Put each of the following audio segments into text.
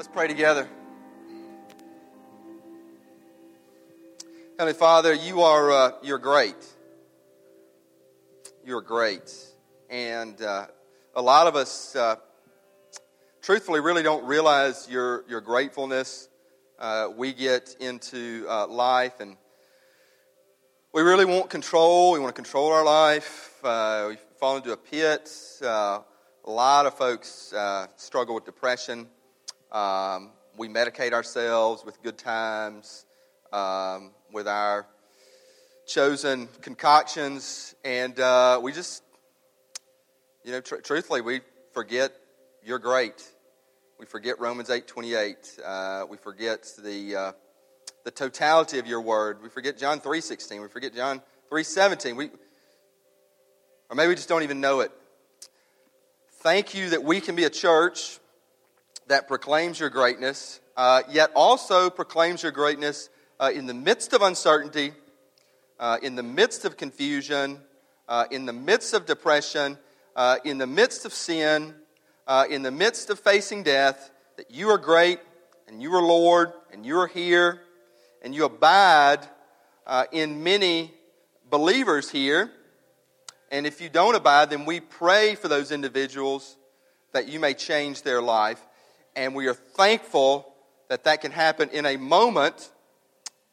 Let's pray together. Heavenly Father, you are uh, you're great. You're great, and uh, a lot of us, uh, truthfully, really don't realize your your gratefulness. Uh, we get into uh, life, and we really want control. We want to control our life. Uh, we fall into a pit. a lot of folks struggle with depression. Um, we medicate ourselves with good times, um, with our chosen concoctions, and uh, we just, you know, tr- truthfully, we forget you're great. We forget Romans eight twenty eight. Uh, we forget the uh, the totality of your word. We forget John three sixteen. We forget John three seventeen. We, or maybe we just don't even know it. Thank you that we can be a church that proclaims your greatness, uh, yet also proclaims your greatness uh, in the midst of uncertainty, uh, in the midst of confusion, uh, in the midst of depression, uh, in the midst of sin, uh, in the midst of facing death, that you are great and you are Lord and you are here and you abide in many believers here. And if you don't abide, then we pray for those individuals that you may change their life. And we are thankful that that can happen in a moment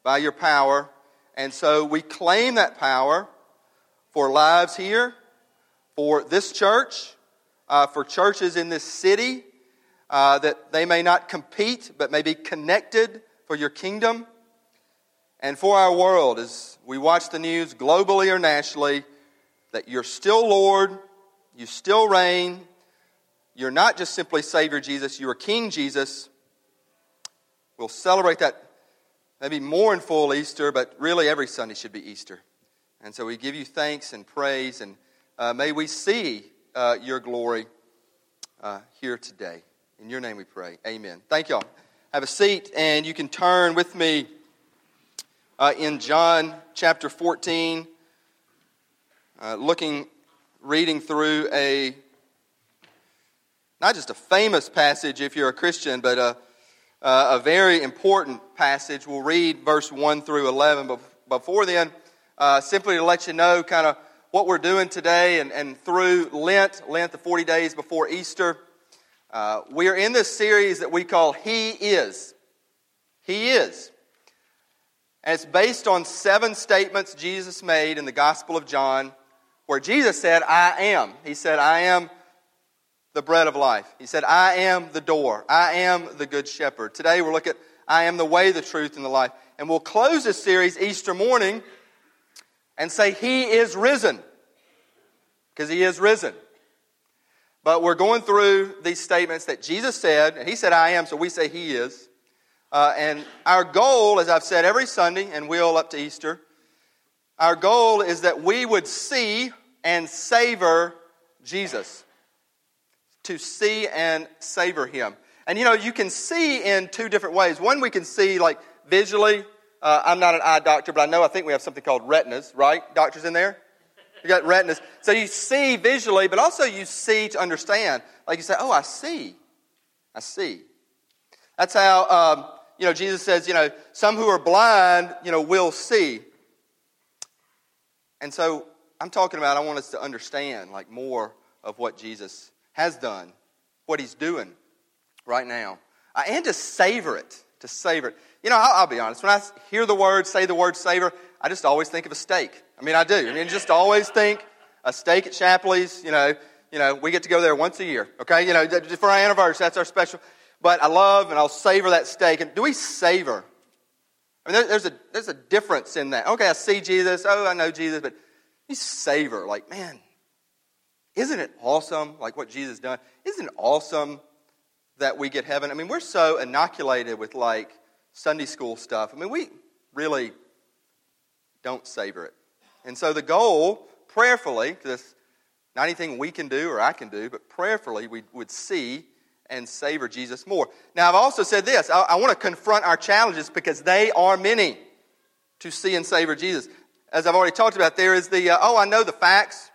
by your power. And so we claim that power for lives here, for this church, uh, for churches in this city, uh, that they may not compete, but may be connected for your kingdom. And for our world, as we watch the news globally or nationally, that you're still Lord, you still reign, you're not just simply Savior Jesus, you are King Jesus. We'll celebrate that maybe more in full Easter, but really every Sunday should be Easter. And so we give you thanks and praise, and uh, may we see uh, your glory uh, here today. In your name we pray. Amen. Thank y'all. Have a seat, and you can turn with me uh, in John chapter 14, uh, looking, reading through a not just a famous passage if you're a Christian, but a, a very important passage. We'll read verse 1 through 11. But before then, uh, simply to let you know kind of what we're doing today and, and through Lent, Lent, the 40 days before Easter. Uh, we are in this series that we call He Is. He Is. And it's based on seven statements Jesus made in the Gospel of John where Jesus said, I am. He said, I am the bread of life. He said, I am the door. I am the good shepherd. Today we'll look at I am the way, the truth, and the life. And we'll close this series Easter morning and say, He is risen. Because He is risen. But we're going through these statements that Jesus said, and He said, I am, so we say He is. Uh, and our goal, as I've said every Sunday, and we'll up to Easter, our goal is that we would see and savor Jesus to see and savor Him. And you know, you can see in two different ways. One, we can see like visually. Uh, I'm not an eye doctor, but I know I think we have something called retinas, right? Doctors in there? You got retinas. So you see visually, but also you see to understand. Like you say, oh, I see. I see. That's how, um, you know, Jesus says, you know, some who are blind, you know, will see. And so I'm talking about, I want us to understand like more of what Jesus has done, what he's doing right now, uh, and to savor it. To savor it. You know, I'll, I'll, be honest. When I hear the word, say the word savor, I just always think of a steak. I mean, I do. I mean, just always think a steak at Shapley's. You know, you know, we get to go there once a year. Okay, you know, for our anniversary, that's our special. But I love and I'll savor that steak. And do we savor? I mean, there, there's a there's a difference in that. Okay, I see Jesus. Oh, I know Jesus, but you savor. Like, man, isn't it awesome, like what Jesus done? Isn't it awesome that we get heaven? I mean, we're so inoculated with like Sunday school stuff. I mean, we really don't savor it. And so the goal, prayerfully, this not anything we can do or I can do, but prayerfully, we would see and savor Jesus more. Now, I've also said this I, I want to confront our challenges because they are many to see and savor Jesus. As I've already talked about, there is the, uh, oh, I know the facts.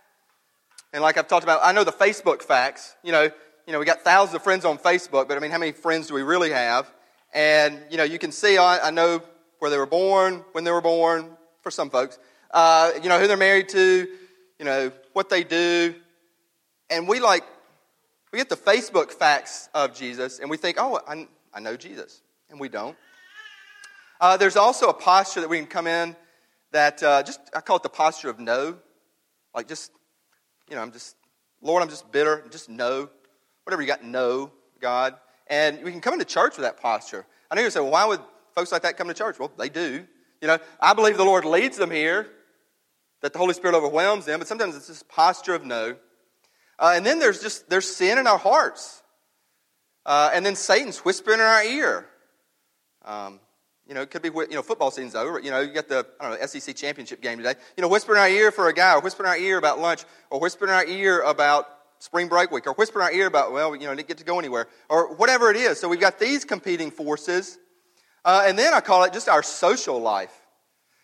And like I've talked about, I know the Facebook facts. You know, you know, we got thousands of friends on Facebook, but I mean, how many friends do we really have? And, you know, you can see, I, I know where they were born, when they were born, for some folks, uh, you know, who they're married to, you know, what they do. And we like, we get the Facebook facts of Jesus and we think, oh, I, I know Jesus. And we don't. Uh, there's also a posture that we can come in that uh, just, I call it the posture of no. Like just, you know, I'm just, Lord, I'm just bitter. Just no. Whatever you got, no, God. And we can come into church with that posture. I know you say, well, why would folks like that come to church? Well, they do. You know, I believe the Lord leads them here, that the Holy Spirit overwhelms them, but sometimes it's this posture of no. Uh, and then there's just there's sin in our hearts. Uh, and then Satan's whispering in our ear. Um, you know, it could be, you know, football season's over. You know, you got the, I don't know, SEC championship game today. You know, whisper in our ear for a guy, or whisper in our ear about lunch, or whisper in our ear about spring break week, or whisper in our ear about, well, you know, didn't get to go anywhere, or whatever it is. So we've got these competing forces. Uh, and then I call it just our social life.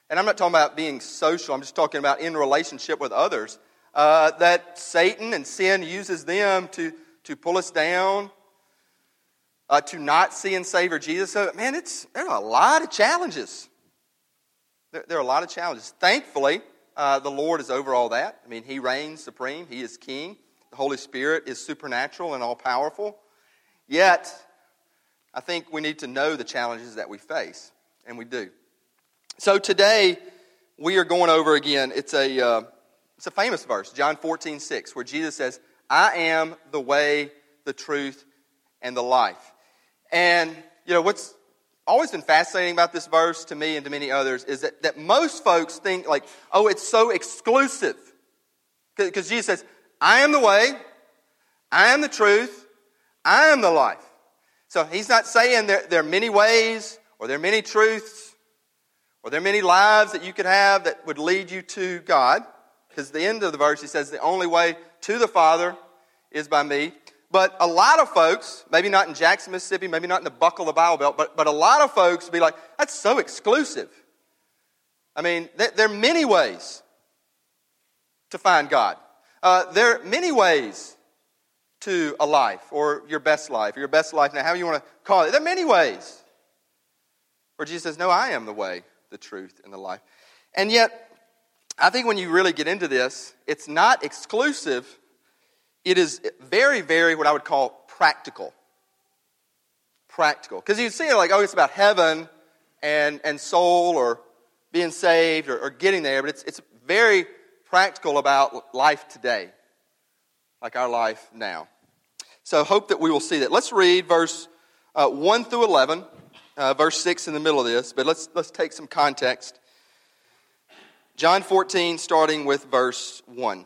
And I'm not talking about being social, I'm just talking about in relationship with others. Uh, that Satan and sin uses them to, to pull us down, uh, to not see and savor Jesus. So, man, it's, there are a lot of challenges. There, there are a lot of challenges. Thankfully, uh, the Lord is over all that. I mean, He reigns supreme, He is King. The Holy Spirit is supernatural and all powerful. Yet, I think we need to know the challenges that we face, and we do. So today, we are going over again. It's a, uh, it's a famous verse, John 14, 6, where Jesus says, I am the way, the truth, and the life. And, you know, what's always been fascinating about this verse to me and to many others is that, that most folks think, like, oh, it's so exclusive. Because Jesus says, I am the way, I am the truth, I am the life. So he's not saying there, there are many ways or there are many truths or there are many lives that you could have that would lead you to God. Because the end of the verse, he says, the only way to the Father is by me. But a lot of folks, maybe not in Jackson, Mississippi, maybe not in the buckle of the Bible Belt, but, but a lot of folks be like, that's so exclusive. I mean, there, there are many ways to find God. Uh, there are many ways to a life, or your best life, or your best life now, however you want to call it. There are many ways. Where Jesus says, No, I am the way, the truth, and the life. And yet, I think when you really get into this, it's not exclusive it is very, very what I would call practical. Practical. Because you see it like, oh, it's about heaven and, and soul or being saved or, or getting there, but it's, it's very practical about life today, like our life now. So hope that we will see that. Let's read verse uh, 1 through 11, uh, verse 6 in the middle of this, but let's, let's take some context. John 14, starting with verse 1.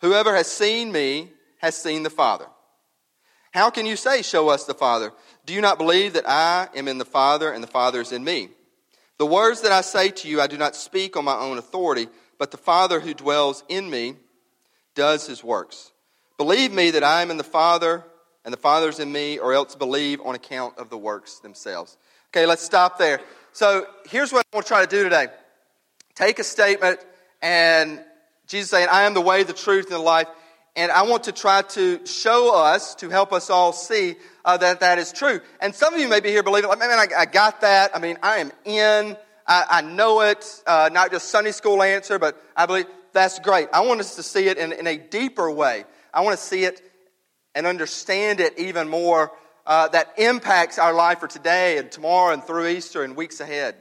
Whoever has seen me has seen the Father. How can you say, Show us the Father? Do you not believe that I am in the Father and the Father is in me? The words that I say to you, I do not speak on my own authority, but the Father who dwells in me does his works. Believe me that I am in the Father and the Father is in me, or else believe on account of the works themselves. Okay, let's stop there. So here's what I want to try to do today take a statement and Jesus saying, I am the way, the truth, and the life. And I want to try to show us, to help us all see uh, that that is true. And some of you may be here believing, like, man, I, I got that. I mean, I am in. I, I know it. Uh, not just Sunday school answer, but I believe that's great. I want us to see it in, in a deeper way. I want to see it and understand it even more uh, that impacts our life for today and tomorrow and through Easter and weeks ahead.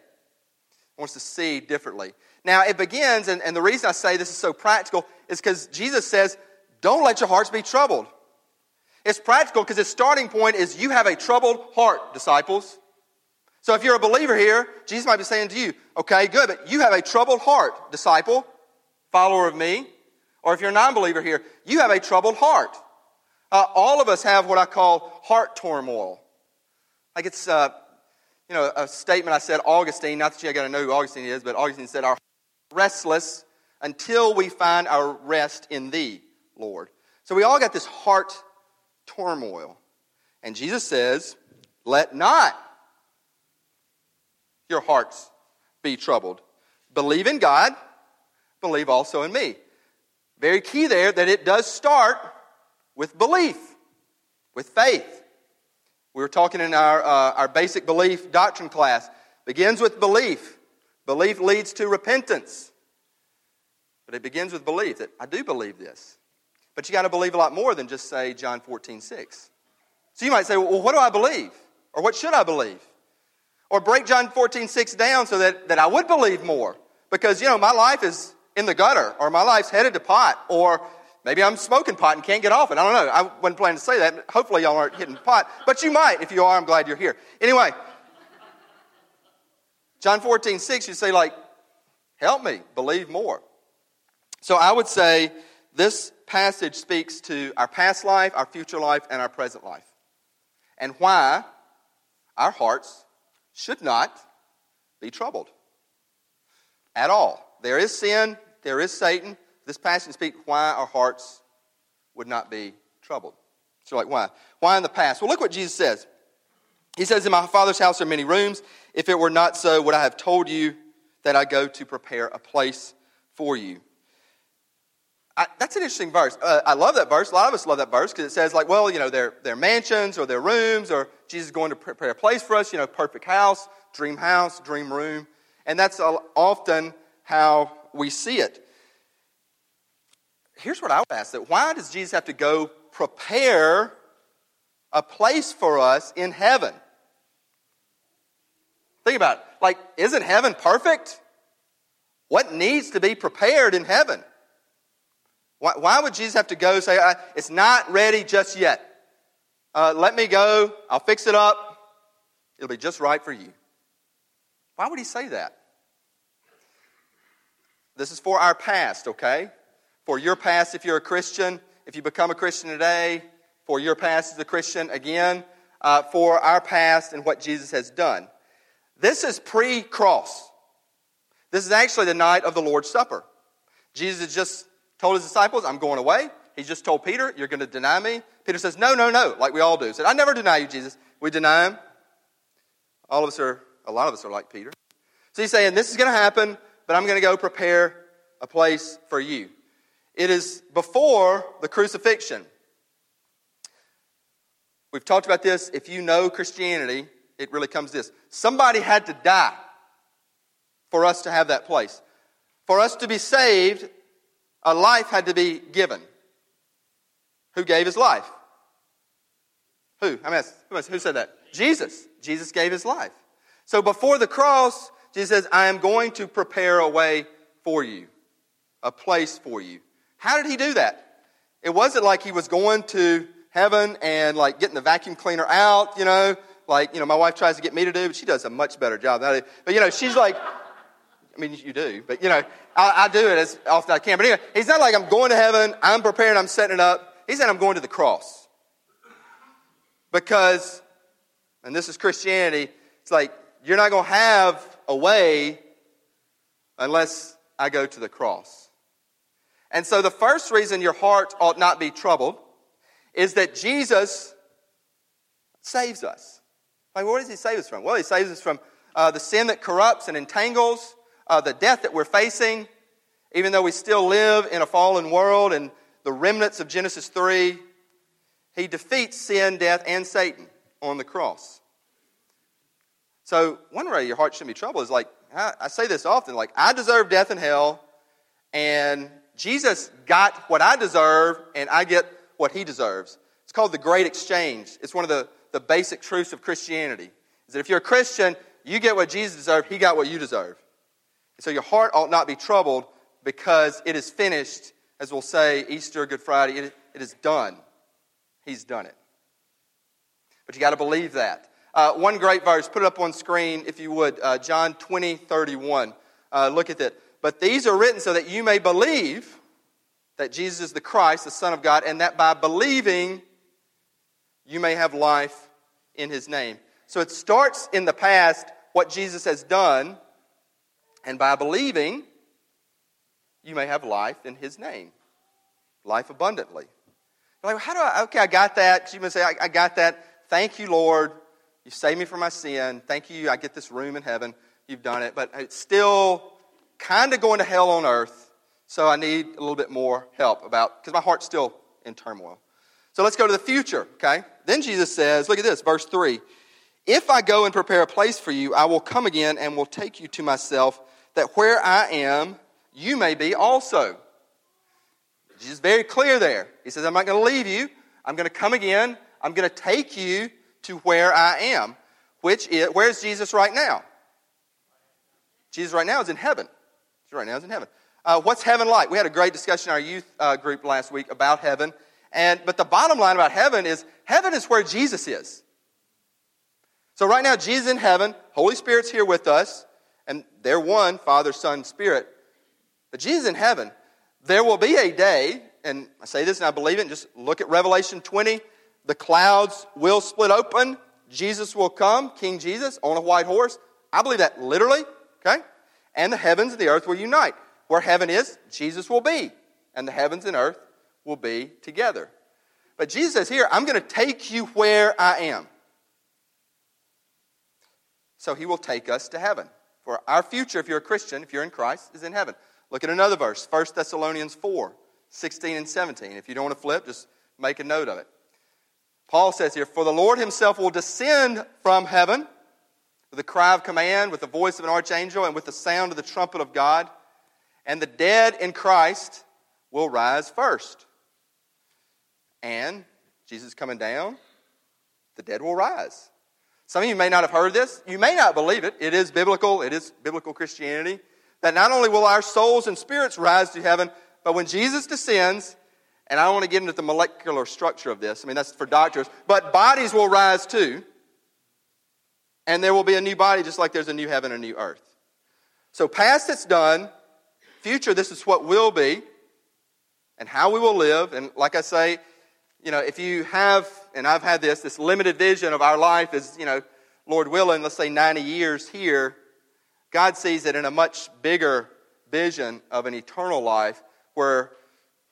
Wants to see differently. Now, it begins, and, and the reason I say this is so practical is because Jesus says, Don't let your hearts be troubled. It's practical because its starting point is you have a troubled heart, disciples. So if you're a believer here, Jesus might be saying to you, okay, good, but you have a troubled heart, disciple, follower of me. Or if you're a non believer here, you have a troubled heart. Uh, all of us have what I call heart turmoil. Like it's, uh, you know, a statement I said, Augustine, not that you got to know who Augustine is, but Augustine said, Our restless until we find our rest in thee, Lord. So we all got this heart turmoil. And Jesus says, Let not your hearts be troubled. Believe in God, believe also in me. Very key there that it does start with belief, with faith. We were talking in our, uh, our basic belief doctrine class. Begins with belief. Belief leads to repentance. But it begins with belief that I do believe this. But you got to believe a lot more than just say John 14, 6. So you might say, well, what do I believe? Or what should I believe? Or break John 14, 6 down so that, that I would believe more. Because, you know, my life is in the gutter, or my life's headed to pot, or maybe I'm smoking pot and can't get off it. I don't know. I wasn't planning to say that. Hopefully, y'all aren't hitting pot, but you might. If you are, I'm glad you're here. Anyway, John 14, 6, you say, like, help me believe more. So I would say this passage speaks to our past life, our future life, and our present life. And why our hearts should not be troubled at all. There is sin, there is Satan. This passage speaks why our hearts would not be troubled. So, like, why? Why in the past? Well, look what Jesus says. He says, In my Father's house are many rooms. If it were not so, would I have told you that I go to prepare a place for you? I, that's an interesting verse. Uh, I love that verse. A lot of us love that verse because it says, like, well, you know, they're, they're mansions or they're rooms or Jesus is going to prepare a place for us, you know, perfect house, dream house, dream room. And that's often how we see it. Here's what I would ask that why does Jesus have to go prepare a place for us in heaven? Think about it. Like, isn't heaven perfect? What needs to be prepared in heaven? Why, why would Jesus have to go say, it's not ready just yet? Uh, let me go. I'll fix it up. It'll be just right for you. Why would he say that? This is for our past, okay? For your past, if you're a Christian, if you become a Christian today, for your past as a Christian, again, uh, for our past and what Jesus has done. This is pre cross. This is actually the night of the Lord's Supper. Jesus has just told his disciples, I'm going away. He just told Peter, You're going to deny me. Peter says, No, no, no, like we all do. He said, I never deny you, Jesus. We deny him. All of us are, a lot of us are like Peter. So he's saying, This is going to happen, but I'm going to go prepare a place for you. It is before the crucifixion. We've talked about this. If you know Christianity, it really comes this somebody had to die for us to have that place. For us to be saved, a life had to be given. Who gave his life? Who? I mean, who said that? Jesus. Jesus gave his life. So before the cross, Jesus says, I am going to prepare a way for you, a place for you. How did he do that? It wasn't like he was going to heaven and like getting the vacuum cleaner out, you know, like, you know, my wife tries to get me to do, but she does a much better job. than I do. But, you know, she's like, I mean, you do, but, you know, I, I do it as often as I can. But anyway, he's not like I'm going to heaven, I'm preparing, I'm setting it up. He said, I'm going to the cross. Because, and this is Christianity, it's like, you're not going to have a way unless I go to the cross. And so the first reason your heart ought not be troubled is that Jesus saves us. Like, what does he save us from? Well, he saves us from uh, the sin that corrupts and entangles, uh, the death that we're facing, even though we still live in a fallen world and the remnants of Genesis 3, he defeats sin, death, and Satan on the cross. So, one way your heart shouldn't be troubled is like, I, I say this often, like, I deserve death and hell, and Jesus got what I deserve, and I get what he deserves. It's called the Great Exchange. It's one of the, the basic truths of Christianity. Is that if you're a Christian, you get what Jesus deserved, he got what you deserve. And so your heart ought not be troubled because it is finished, as we'll say Easter, Good Friday, it, it is done. He's done it. But you got to believe that. Uh, one great verse, put it up on screen if you would, uh, John 20, 31. Uh, look at that. But these are written so that you may believe that Jesus is the Christ, the Son of God, and that by believing you may have life in his name. So it starts in the past, what Jesus has done, and by believing, you may have life in his name, life abundantly. You're like, how do I, okay, I got that. You may say, I, I got that. Thank you, Lord. You saved me from my sin. Thank you. I get this room in heaven. You've done it. But it's still kind of going to hell on earth. So I need a little bit more help about, because my heart's still in turmoil. So let's go to the future, okay? Then Jesus says, look at this, verse 3 If I go and prepare a place for you, I will come again and will take you to myself, that where I am, you may be also. Jesus is very clear there. He says, I'm not going to leave you. I'm going to come again. I'm going to take you to where I am. Which is, where's Jesus right now? Jesus right now is in heaven. Jesus right now is in heaven. Uh, what's heaven like? We had a great discussion in our youth uh, group last week about heaven. And, but the bottom line about heaven is heaven is where Jesus is. So right now, Jesus in heaven, Holy Spirit's here with us, and they're one, Father, Son, Spirit. But Jesus in heaven, there will be a day, and I say this and I believe it, just look at Revelation 20. The clouds will split open. Jesus will come, King Jesus, on a white horse. I believe that literally, okay? And the heavens and the earth will unite. Where heaven is, Jesus will be. And the heavens and earth will be together. But Jesus says here, I'm going to take you where I am. So he will take us to heaven. For our future, if you're a Christian, if you're in Christ, is in heaven. Look at another verse, 1 Thessalonians 4, 16 and 17. If you don't want to flip, just make a note of it. Paul says here, For the Lord himself will descend from heaven with a cry of command, with the voice of an archangel, and with the sound of the trumpet of God. And the dead in Christ will rise first. And Jesus coming down, the dead will rise. Some of you may not have heard this. You may not believe it. It is biblical, it is biblical Christianity. That not only will our souls and spirits rise to heaven, but when Jesus descends, and I don't want to get into the molecular structure of this, I mean, that's for doctors, but bodies will rise too. And there will be a new body just like there's a new heaven and a new earth. So, past it's done, future, this is what will be, and how we will live. And like I say, you know, if you have, and I've had this, this limited vision of our life is, you know, Lord willing, let's say 90 years here, God sees it in a much bigger vision of an eternal life where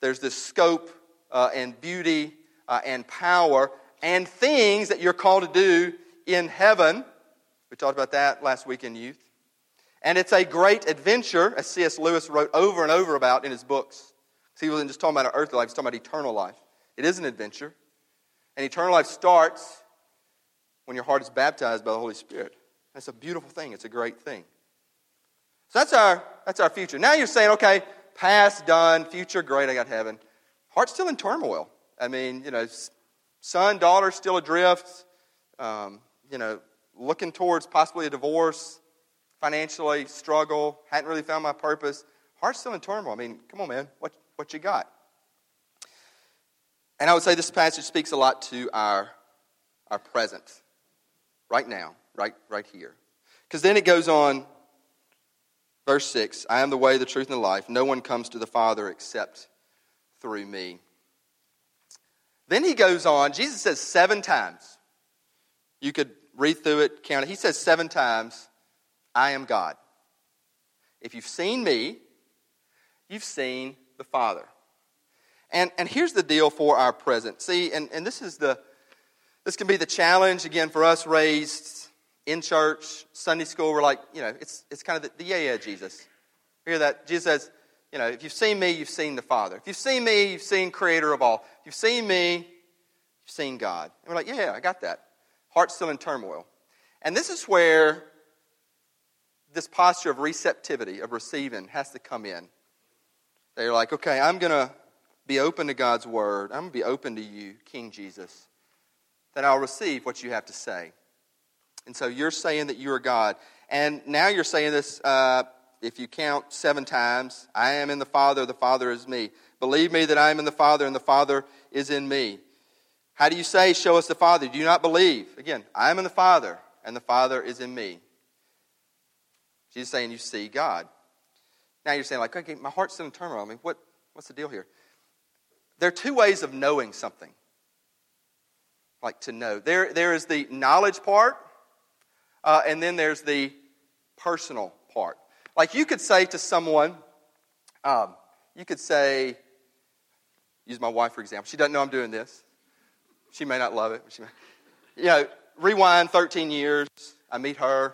there's this scope uh, and beauty uh, and power and things that you're called to do in heaven. We talked about that last week in youth. And it's a great adventure, as C.S. Lewis wrote over and over about in his books. he wasn't just talking about earthly life, he's talking about eternal life. It is an adventure. And eternal life starts when your heart is baptized by the Holy Spirit. That's a beautiful thing, it's a great thing. So that's our, that's our future. Now you're saying, okay, past done, future great, I got heaven. Heart's still in turmoil. I mean, you know, son, daughter still adrift, um, you know, looking towards possibly a divorce, financially struggle, hadn't really found my purpose. Heart's still in turmoil. I mean, come on, man, what, what you got? And I would say this passage speaks a lot to our, our present, right now, right, right here. Because then it goes on Verse 6 I am the way, the truth, and the life. No one comes to the Father except through me. Then he goes on, Jesus says seven times. You could read through it, count it. He says seven times, I am God. If you've seen me, you've seen the Father. And, and here's the deal for our present. See, and, and this is the this can be the challenge again for us raised in church, Sunday school, we're like, you know, it's, it's kind of the, the yeah, yeah, Jesus. Hear that? Jesus says, you know, if you've seen me, you've seen the Father. If you've seen me, you've seen Creator of all. If you've seen me, you've seen God. And we're like, yeah, yeah, I got that. Heart's still in turmoil. And this is where this posture of receptivity, of receiving, has to come in. They're like, okay, I'm going to be open to God's word. I'm going to be open to you, King Jesus, that I'll receive what you have to say. And so you're saying that you are God. And now you're saying this, uh, if you count seven times I am in the Father, the Father is me. Believe me that I am in the Father, and the Father is in me. How do you say, Show us the Father? Do you not believe? Again, I am in the Father, and the Father is in me. Jesus saying, You see God. Now you're saying, like, okay, my heart's in turmoil. I mean, what, what's the deal here? There are two ways of knowing something. Like to know. There, there is the knowledge part, uh, and then there's the personal part. Like you could say to someone, um, you could say, use my wife for example. She doesn't know I'm doing this. She may not love it. But she may, you know, rewind 13 years. I meet her.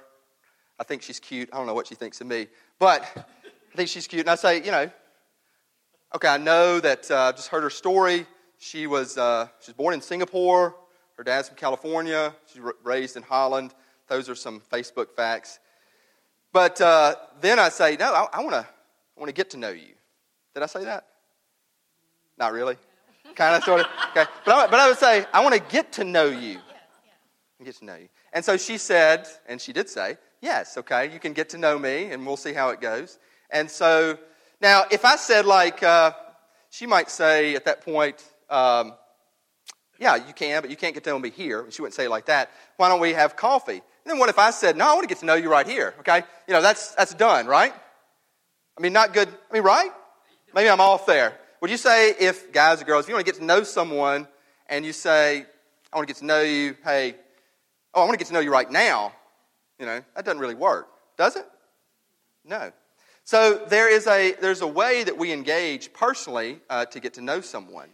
I think she's cute. I don't know what she thinks of me, but I think she's cute. And I say, you know, okay, I know that uh, I just heard her story. She was, uh, she was born in Singapore. Her dad's from California. She's raised in Holland. Those are some Facebook facts. But uh, then I say, no, I, I want to I wanna get to know you. Did I say that? Not really. Kind of, sort of. Okay. But I, but I would say, I want to get to know you. Get to know you. And so she said, and she did say, yes, okay, you can get to know me, and we'll see how it goes. And so, now, if I said, like, uh, she might say at that point, um, yeah, you can, but you can't get to know me here. She wouldn't say like that. Why don't we have coffee? And then what if I said, no, I want to get to know you right here, okay? You know, that's, that's done, right? I mean, not good. I mean, right? Maybe I'm off there. Would you say if, guys or girls, if you want to get to know someone and you say, I want to get to know you, hey, oh, I want to get to know you right now, you know, that doesn't really work, does it? No. So there is a, there's a way that we engage personally uh, to get to know someone.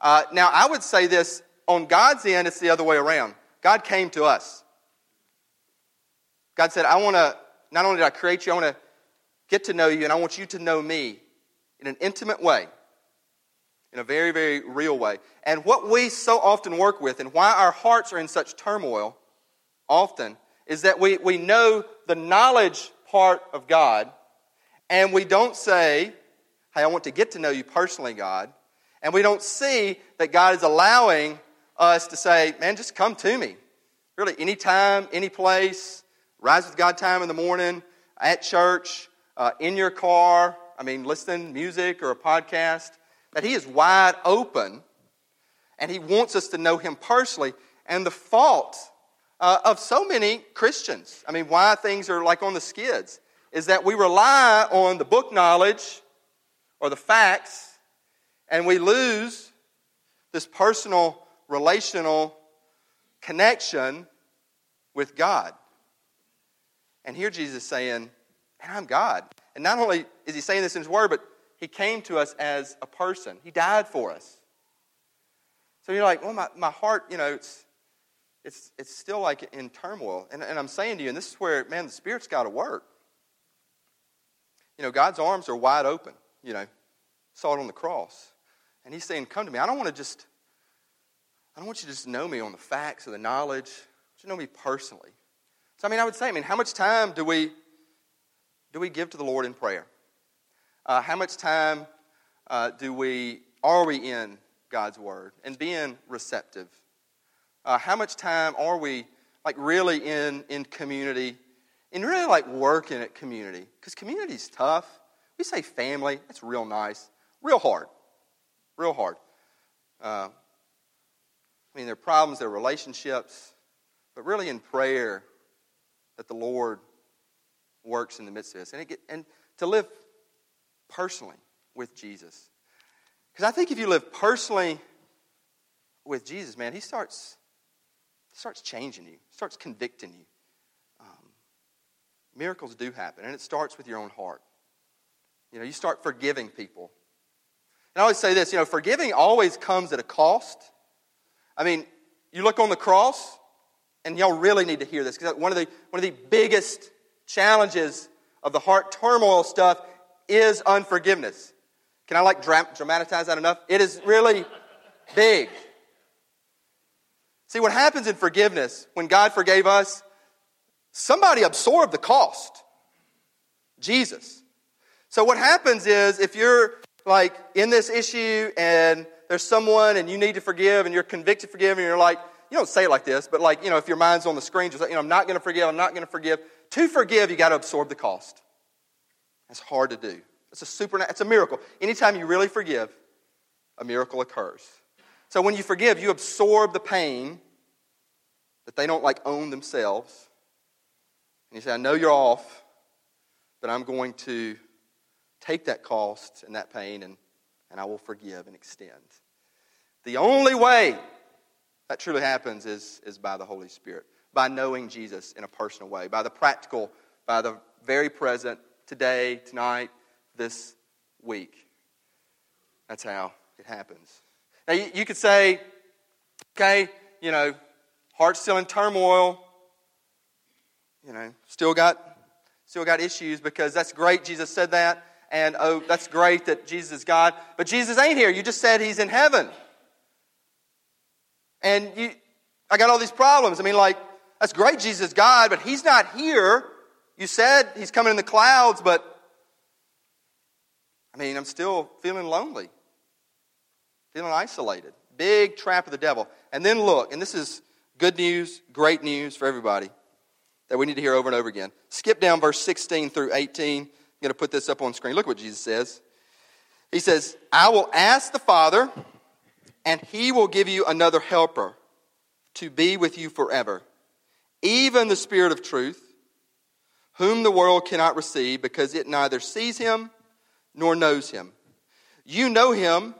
Uh, now, I would say this on God's end, it's the other way around. God came to us. God said, I want to, not only did I create you, I want to get to know you, and I want you to know me in an intimate way, in a very, very real way. And what we so often work with, and why our hearts are in such turmoil often, is that we, we know the knowledge part of God, and we don't say, Hey, I want to get to know you personally, God. And we don't see that God is allowing us to say, Man, just come to me. Really, anytime, any place, Rise with God time in the morning, at church, uh, in your car, I mean, listening music or a podcast, that He is wide open and He wants us to know Him personally. And the fault uh, of so many Christians, I mean, why things are like on the skids, is that we rely on the book knowledge or the facts and we lose this personal, relational connection with God. And here Jesus is saying, Man, I'm God. And not only is he saying this in his word, but he came to us as a person. He died for us. So you're like, well, my, my heart, you know, it's, it's, it's still like in turmoil. And, and I'm saying to you, and this is where, man, the Spirit's got to work. You know, God's arms are wide open, you know, saw it on the cross. And he's saying, come to me. I don't want to just, I don't want you to just know me on the facts or the knowledge. I want you to know me personally. So, I mean, I would say, I mean, how much time do we, do we give to the Lord in prayer? Uh, how much time uh, do we, are we in God's Word and being receptive? Uh, how much time are we, like, really in, in community and really, like, working at community? Because community is tough. We say family, that's real nice. Real hard. Real hard. Uh, I mean, there are problems, there are relationships, but really in prayer, that the Lord works in the midst of us. And, get, and to live personally with Jesus. Because I think if you live personally with Jesus, man, he starts, starts changing you, starts convicting you. Miracles do happen, and it starts with your own heart. You know, you start forgiving people. And I always say this, you know, forgiving always comes at a cost. I mean, you look on the cross, and y'all really need to hear this because one of the one of the biggest challenges of the heart turmoil stuff is unforgiveness. Can I like dramatize that enough? It is really big. See, what happens in forgiveness when God forgave us, somebody absorbed the cost Jesus. So, what happens is if you're like in this issue and there's someone and you need to forgive and you're convicted to forgive and you're like, you don't say it like this, but like, you know, if your mind's on the screen, just like, you know, I'm not going to forgive, I'm not going to forgive. To forgive, you got to absorb the cost. That's hard to do. It's a super, it's a miracle. Anytime you really forgive, a miracle occurs. So when you forgive, you absorb the pain that they don't like own themselves. And you say, I know you're off, but I'm going to take that cost and that pain and, and I will forgive and extend. The only way that truly happens is, is by the Holy Spirit, by knowing Jesus in a personal way, by the practical, by the very present, today, tonight, this week. That's how it happens. Now, you, you could say, okay, you know, heart's still in turmoil, you know, still got, still got issues because that's great, Jesus said that and oh, that's great that Jesus is God. But Jesus ain't here. You just said he's in heaven. And you, I got all these problems. I mean, like, that's great, Jesus is God, but he's not here. You said he's coming in the clouds, but I mean, I'm still feeling lonely, feeling isolated. Big trap of the devil. And then look, and this is good news, great news for everybody that we need to hear over and over again. Skip down verse 16 through 18 I'm going to put this up on screen. Look what Jesus says. He says, I will ask the Father, and he will give you another helper to be with you forever, even the Spirit of truth, whom the world cannot receive because it neither sees him nor knows him. You know him,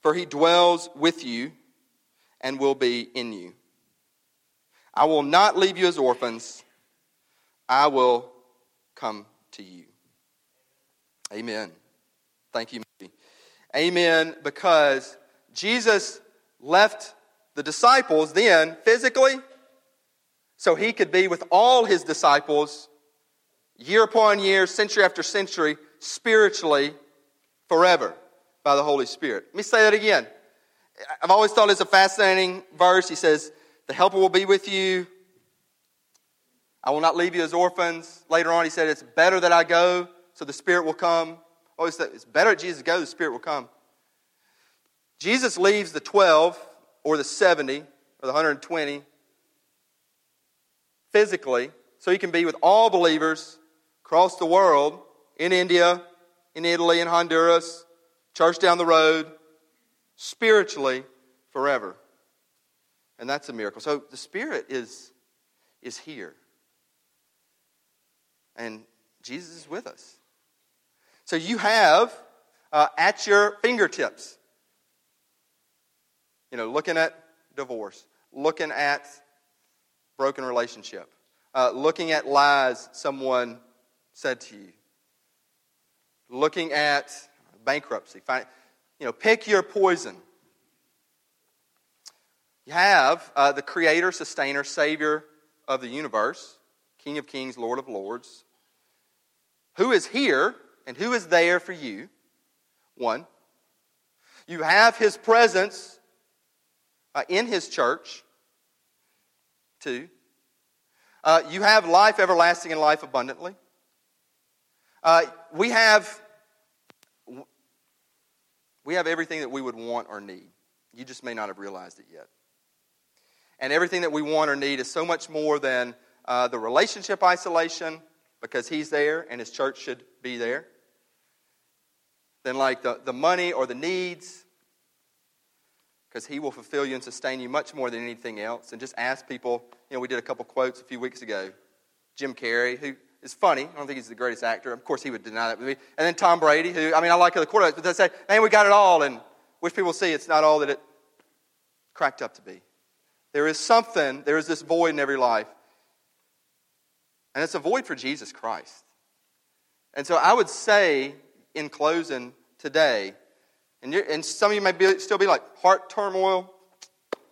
for he dwells with you and will be in you. I will not leave you as orphans, I will come to you. Amen. Thank you. Amen, because Jesus left the disciples then physically so he could be with all his disciples year upon year, century after century, spiritually, forever by the Holy Spirit. Let me say that again. I've always thought it's a fascinating verse. He says, The Helper will be with you I will not leave you as orphans. Later on, he said, It's better that I go so the Spirit will come. Oh, Always said, It's better that Jesus go, the Spirit will come. Jesus leaves the 12 or the 70 or the 120 physically so he can be with all believers across the world in India, in Italy, in Honduras, church down the road, spiritually forever. And that's a miracle. So the Spirit is, is here. And Jesus is with us. So you have uh, at your fingertips, you know, looking at divorce, looking at broken relationship, uh, looking at lies someone said to you, looking at bankruptcy. Find, you know, pick your poison. You have uh, the creator, sustainer, savior of the universe. King of Kings, Lord of Lords, who is here and who is there for you. One, you have his presence uh, in his church. Two, uh, you have life everlasting and life abundantly. Uh, we have we have everything that we would want or need. You just may not have realized it yet. And everything that we want or need is so much more than uh, the relationship isolation, because he's there and his church should be there, than like the, the money or the needs, because he will fulfill you and sustain you much more than anything else. And just ask people, you know, we did a couple quotes a few weeks ago. Jim Carrey, who is funny. I don't think he's the greatest actor. Of course, he would deny that with me. And then Tom Brady, who, I mean, I like the quarterbacks, but they say, man, we got it all. And wish people see it's not all that it cracked up to be. There is something, there is this void in every life. And it's a void for Jesus Christ. And so I would say, in closing today, and, and some of you may be, still be like, heart turmoil,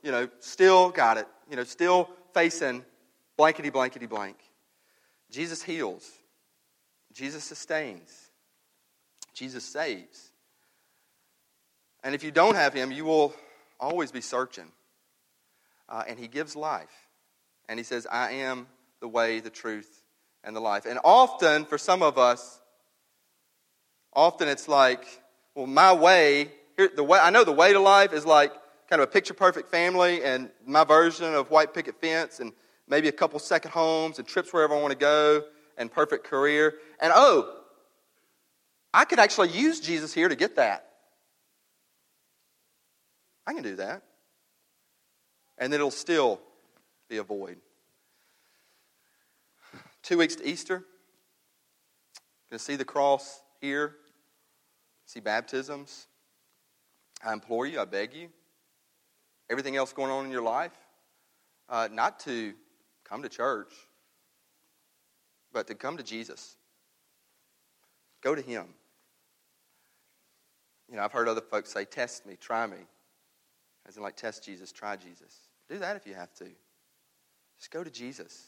you know, still got it, you know, still facing blankety, blankety, blank. Jesus heals, Jesus sustains, Jesus saves. And if you don't have him, you will always be searching. Uh, and he gives life. And he says, I am the way, the truth, and the life. And often, for some of us, often it's like, well, my way, here, the way I know the way to life is like kind of a picture perfect family and my version of white picket fence and maybe a couple second homes and trips wherever I want to go and perfect career. And oh, I could actually use Jesus here to get that. I can do that. And then it'll still be a void. Two weeks to Easter. Going to see the cross here, see baptisms. I implore you, I beg you, everything else going on in your life, uh, not to come to church, but to come to Jesus. Go to Him. You know, I've heard other folks say, test me, try me. As in, like, test Jesus, try Jesus. Do that if you have to. Just go to Jesus.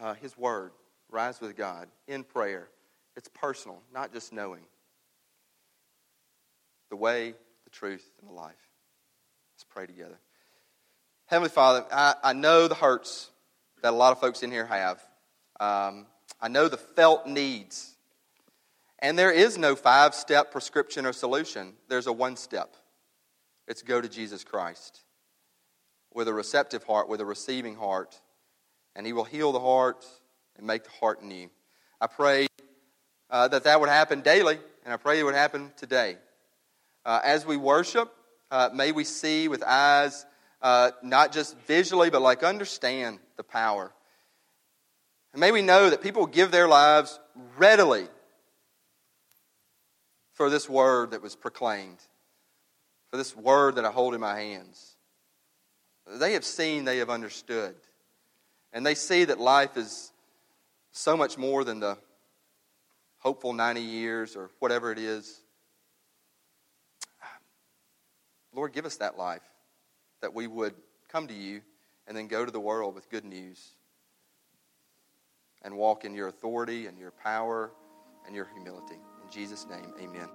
Uh, his Word, rise with God in prayer. It's personal, not just knowing. The way, the truth, and the life. Let's pray together. Heavenly Father, I, I know the hurts that a lot of folks in here have. Um, I know the felt needs. And there is no five step prescription or solution, there's a one step. It's go to Jesus Christ with a receptive heart, with a receiving heart, and He will heal the heart and make the heart new. I pray uh, that that would happen daily, and I pray it would happen today. Uh, as we worship, uh, may we see with eyes, uh, not just visually, but like understand the power. And may we know that people give their lives readily for this word that was proclaimed, for this word that I hold in my hands. They have seen, they have understood. And they see that life is so much more than the hopeful 90 years or whatever it is. Lord, give us that life that we would come to you and then go to the world with good news and walk in your authority and your power and your humility. In Jesus' name, amen.